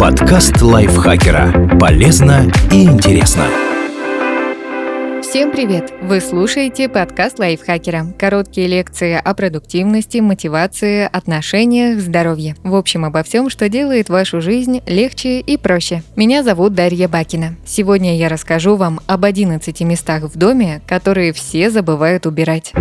Подкаст лайфхакера. Полезно и интересно. Всем привет! Вы слушаете подкаст лайфхакера. Короткие лекции о продуктивности, мотивации, отношениях, здоровье. В общем, обо всем, что делает вашу жизнь легче и проще. Меня зовут Дарья Бакина. Сегодня я расскажу вам об 11 местах в доме, которые все забывают убирать.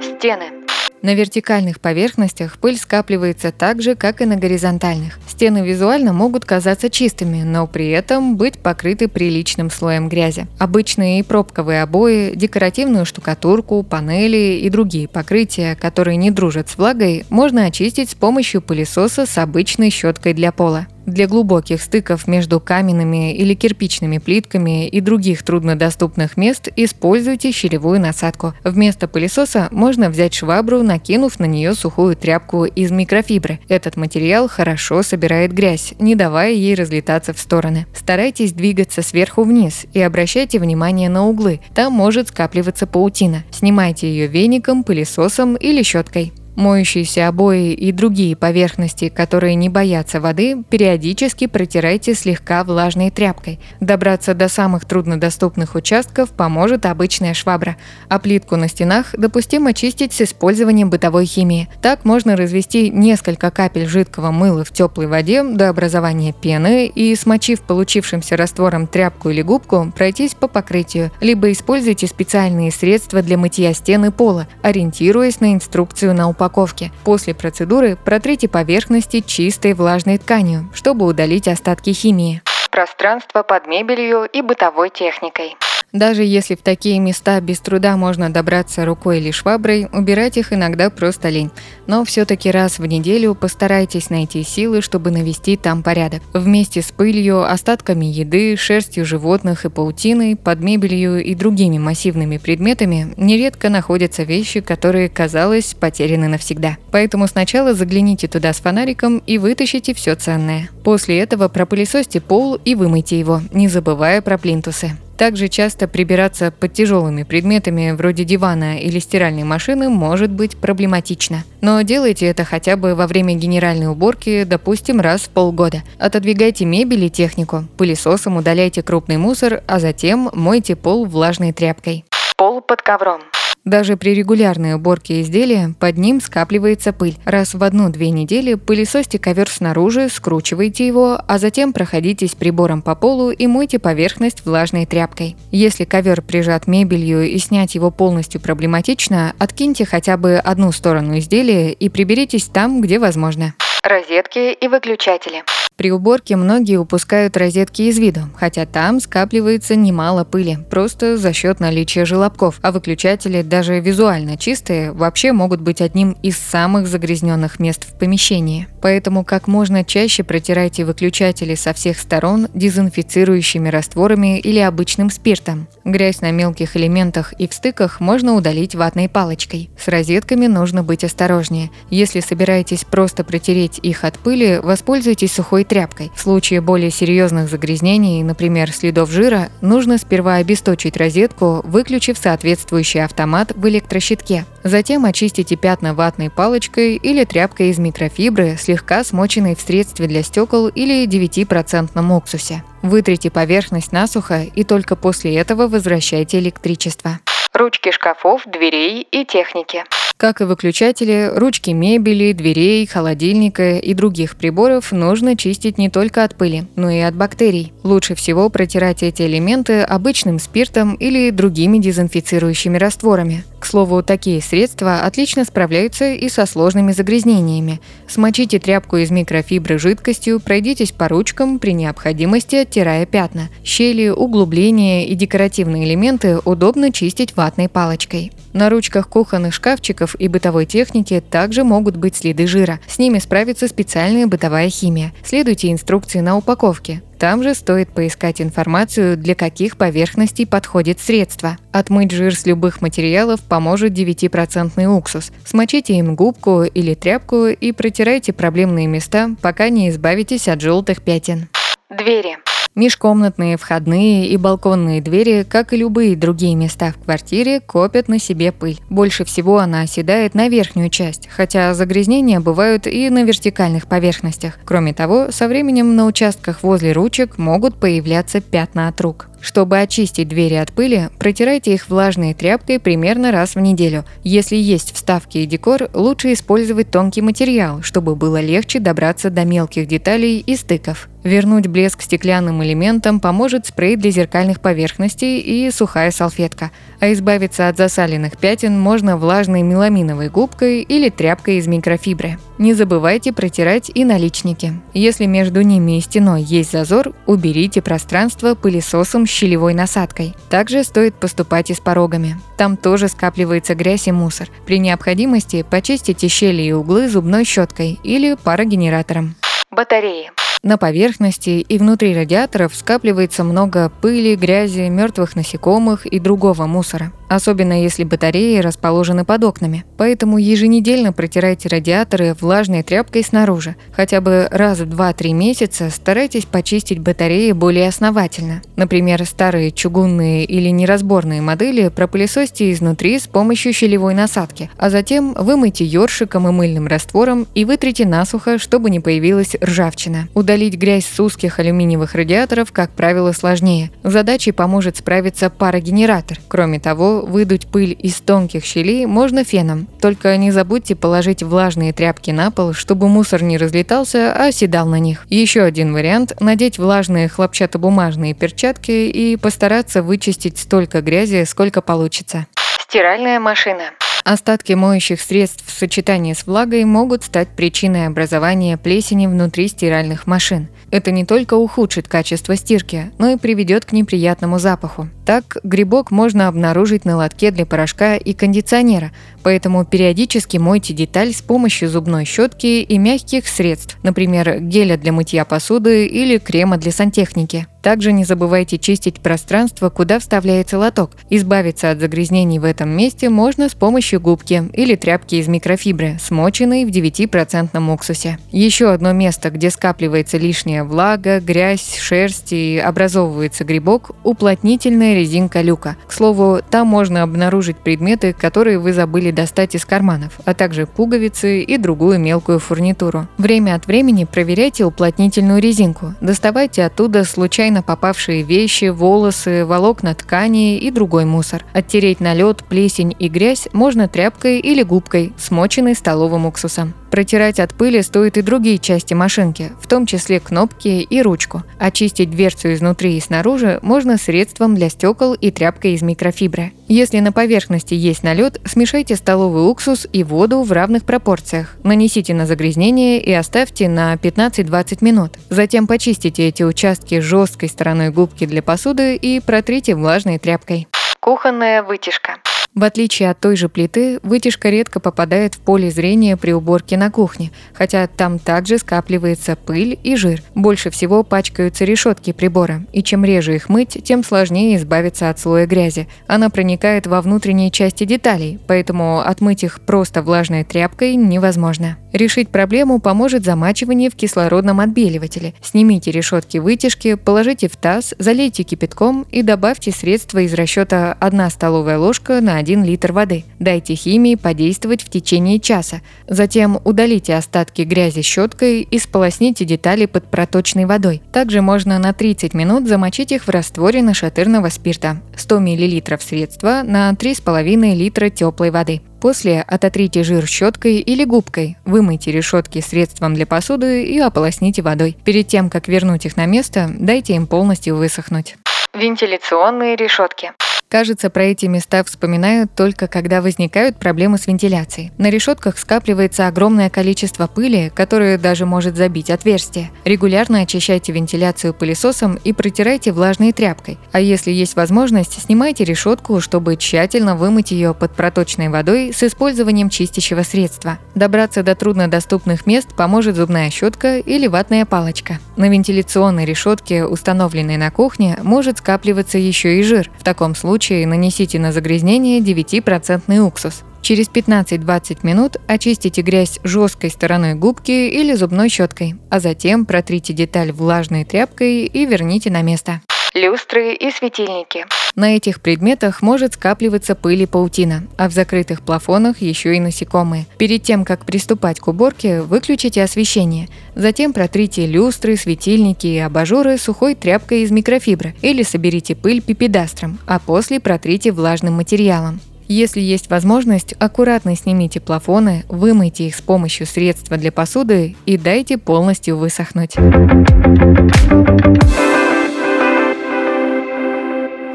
Стены. На вертикальных поверхностях пыль скапливается так же, как и на горизонтальных. Стены визуально могут казаться чистыми, но при этом быть покрыты приличным слоем грязи. Обычные и пробковые обои, декоративную штукатурку, панели и другие покрытия, которые не дружат с влагой, можно очистить с помощью пылесоса с обычной щеткой для пола. Для глубоких стыков между каменными или кирпичными плитками и других труднодоступных мест используйте щелевую насадку. Вместо пылесоса можно взять швабру, накинув на нее сухую тряпку из микрофибры. Этот материал хорошо собирает грязь, не давая ей разлетаться в стороны. Старайтесь двигаться сверху вниз и обращайте внимание на углы. Там может скапливаться паутина. Снимайте ее веником, пылесосом или щеткой. Моющиеся обои и другие поверхности, которые не боятся воды, периодически протирайте слегка влажной тряпкой. Добраться до самых труднодоступных участков поможет обычная швабра, а плитку на стенах допустимо чистить с использованием бытовой химии. Так можно развести несколько капель жидкого мыла в теплой воде до образования пены и, смочив получившимся раствором тряпку или губку, пройтись по покрытию, либо используйте специальные средства для мытья стены пола, ориентируясь на инструкцию на упаковке. После процедуры протрите поверхности чистой влажной тканью, чтобы удалить остатки химии. Пространство под мебелью и бытовой техникой. Даже если в такие места без труда можно добраться рукой или шваброй, убирать их иногда просто лень. Но все-таки раз в неделю постарайтесь найти силы, чтобы навести там порядок. Вместе с пылью, остатками еды, шерстью животных и паутиной, под мебелью и другими массивными предметами нередко находятся вещи, которые, казалось, потеряны навсегда. Поэтому сначала загляните туда с фонариком и вытащите все ценное. После этого пропылесосьте пол и вымойте его, не забывая про плинтусы. Также часто прибираться под тяжелыми предметами вроде дивана или стиральной машины может быть проблематично. Но делайте это хотя бы во время генеральной уборки, допустим, раз в полгода. Отодвигайте мебель и технику, пылесосом удаляйте крупный мусор, а затем мойте пол влажной тряпкой. Пол под ковром. Даже при регулярной уборке изделия под ним скапливается пыль. Раз в одну-две недели пылесосьте ковер снаружи, скручивайте его, а затем проходитесь прибором по полу и мойте поверхность влажной тряпкой. Если ковер прижат мебелью и снять его полностью проблематично, откиньте хотя бы одну сторону изделия и приберитесь там, где возможно. Розетки и выключатели. При уборке многие упускают розетки из виду, хотя там скапливается немало пыли, просто за счет наличия желобков, а выключатели, даже визуально чистые, вообще могут быть одним из самых загрязненных мест в помещении. Поэтому как можно чаще протирайте выключатели со всех сторон дезинфицирующими растворами или обычным спиртом. Грязь на мелких элементах и в стыках можно удалить ватной палочкой. С розетками нужно быть осторожнее. Если собираетесь просто протереть их от пыли, воспользуйтесь сухой тряпкой. В случае более серьезных загрязнений, например, следов жира, нужно сперва обесточить розетку, выключив соответствующий автомат в электрощитке. Затем очистите пятна ватной палочкой или тряпкой из микрофибры, слегка смоченной в средстве для стекол или 9% уксусе. Вытрите поверхность насухо и только после этого возвращайте электричество. Ручки шкафов, дверей и техники. Как и выключатели, ручки мебели, дверей, холодильника и других приборов нужно чистить не только от пыли, но и от бактерий. Лучше всего протирать эти элементы обычным спиртом или другими дезинфицирующими растворами. К слову, такие средства отлично справляются и со сложными загрязнениями. Смочите тряпку из микрофибры жидкостью, пройдитесь по ручкам, при необходимости оттирая пятна. Щели, углубления и декоративные элементы удобно чистить ватной палочкой. На ручках кухонных шкафчиков и бытовой техники также могут быть следы жира. С ними справится специальная бытовая химия. Следуйте инструкции на упаковке. Там же стоит поискать информацию, для каких поверхностей подходит средство. Отмыть жир с любых материалов поможет 9% уксус. Смочите им губку или тряпку и протирайте проблемные места, пока не избавитесь от желтых пятен. Двери. Межкомнатные, входные и балконные двери, как и любые другие места в квартире, копят на себе пыль. Больше всего она оседает на верхнюю часть, хотя загрязнения бывают и на вертикальных поверхностях. Кроме того, со временем на участках возле ручек могут появляться пятна от рук. Чтобы очистить двери от пыли, протирайте их влажной тряпкой примерно раз в неделю. Если есть вставки и декор, лучше использовать тонкий материал, чтобы было легче добраться до мелких деталей и стыков. Вернуть блеск стеклянным элементам поможет спрей для зеркальных поверхностей и сухая салфетка. А избавиться от засаленных пятен можно влажной меламиновой губкой или тряпкой из микрофибры. Не забывайте протирать и наличники. Если между ними и стеной есть зазор, уберите пространство пылесосом с щелевой насадкой. Также стоит поступать и с порогами. Там тоже скапливается грязь и мусор. При необходимости почистите щели и углы зубной щеткой или парогенератором. Батареи. На поверхности и внутри радиаторов скапливается много пыли, грязи, мертвых насекомых и другого мусора особенно если батареи расположены под окнами. Поэтому еженедельно протирайте радиаторы влажной тряпкой снаружи. Хотя бы раз в 2-3 месяца старайтесь почистить батареи более основательно. Например, старые чугунные или неразборные модели пропылесосьте изнутри с помощью щелевой насадки, а затем вымойте ёршиком и мыльным раствором и вытрите насухо, чтобы не появилась ржавчина. Удалить грязь с узких алюминиевых радиаторов, как правило, сложнее. Задачей поможет справиться парогенератор. Кроме того, выдуть пыль из тонких щелей можно феном. Только не забудьте положить влажные тряпки на пол, чтобы мусор не разлетался, а оседал на них. Еще один вариант – надеть влажные хлопчатобумажные перчатки и постараться вычистить столько грязи, сколько получится. Стиральная машина. Остатки моющих средств в сочетании с влагой могут стать причиной образования плесени внутри стиральных машин. Это не только ухудшит качество стирки, но и приведет к неприятному запаху. Так, грибок можно обнаружить на лотке для порошка и кондиционера, поэтому периодически мойте деталь с помощью зубной щетки и мягких средств, например, геля для мытья посуды или крема для сантехники. Также не забывайте чистить пространство, куда вставляется лоток. Избавиться от загрязнений в этом месте можно с помощью губки или тряпки из микрофибры, смоченной в 9% уксусе. Еще одно место, где скапливается лишняя влага, грязь, шерсть и образовывается грибок – уплотнительная резинка люка. К слову, там можно обнаружить предметы, которые вы забыли достать из карманов, а также пуговицы и другую мелкую фурнитуру. Время от времени проверяйте уплотнительную резинку. Доставайте оттуда случайно попавшие вещи, волосы, волокна ткани и другой мусор. Оттереть налет, плесень и грязь можно тряпкой или губкой, смоченной столовым уксусом. Протирать от пыли стоит и другие части машинки, в том числе кнопки и ручку. Очистить дверцу изнутри и снаружи можно средством для стекол и тряпкой из микрофибры. Если на поверхности есть налет, смешайте столовый уксус и воду в равных пропорциях. Нанесите на загрязнение и оставьте на 15-20 минут. Затем почистите эти участки жесткой стороной губки для посуды и протрите влажной тряпкой. Кухонная вытяжка. В отличие от той же плиты, вытяжка редко попадает в поле зрения при уборке на кухне, хотя там также скапливается пыль и жир. Больше всего пачкаются решетки прибора, и чем реже их мыть, тем сложнее избавиться от слоя грязи. Она проникает во внутренние части деталей, поэтому отмыть их просто влажной тряпкой невозможно. Решить проблему поможет замачивание в кислородном отбеливателе. Снимите решетки вытяжки, положите в таз, залейте кипятком и добавьте средства из расчета 1 столовая ложка на 1 литр воды. Дайте химии подействовать в течение часа. Затем удалите остатки грязи щеткой и сполосните детали под проточной водой. Также можно на 30 минут замочить их в растворе нашатырного спирта. 100 мл средства на 3,5 литра теплой воды. После ототрите жир щеткой или губкой, вымойте решетки средством для посуды и ополосните водой. Перед тем, как вернуть их на место, дайте им полностью высохнуть. Вентиляционные решетки. Кажется, про эти места вспоминают только когда возникают проблемы с вентиляцией. На решетках скапливается огромное количество пыли, которое даже может забить отверстие. Регулярно очищайте вентиляцию пылесосом и протирайте влажной тряпкой. А если есть возможность, снимайте решетку, чтобы тщательно вымыть ее под проточной водой с использованием чистящего средства. Добраться до труднодоступных мест поможет зубная щетка или ватная палочка. На вентиляционной решетке, установленной на кухне, может скапливаться еще и жир. В таком случае нанесите на загрязнение 9% уксус. Через 15-20 минут очистите грязь жесткой стороной губки или зубной щеткой, а затем протрите деталь влажной тряпкой и верните на место. Люстры и светильники. На этих предметах может скапливаться пыль и паутина, а в закрытых плафонах еще и насекомые. Перед тем, как приступать к уборке, выключите освещение. Затем протрите люстры, светильники и абажуры сухой тряпкой из микрофибры или соберите пыль пипедастром, а после протрите влажным материалом. Если есть возможность, аккуратно снимите плафоны, вымойте их с помощью средства для посуды и дайте полностью высохнуть.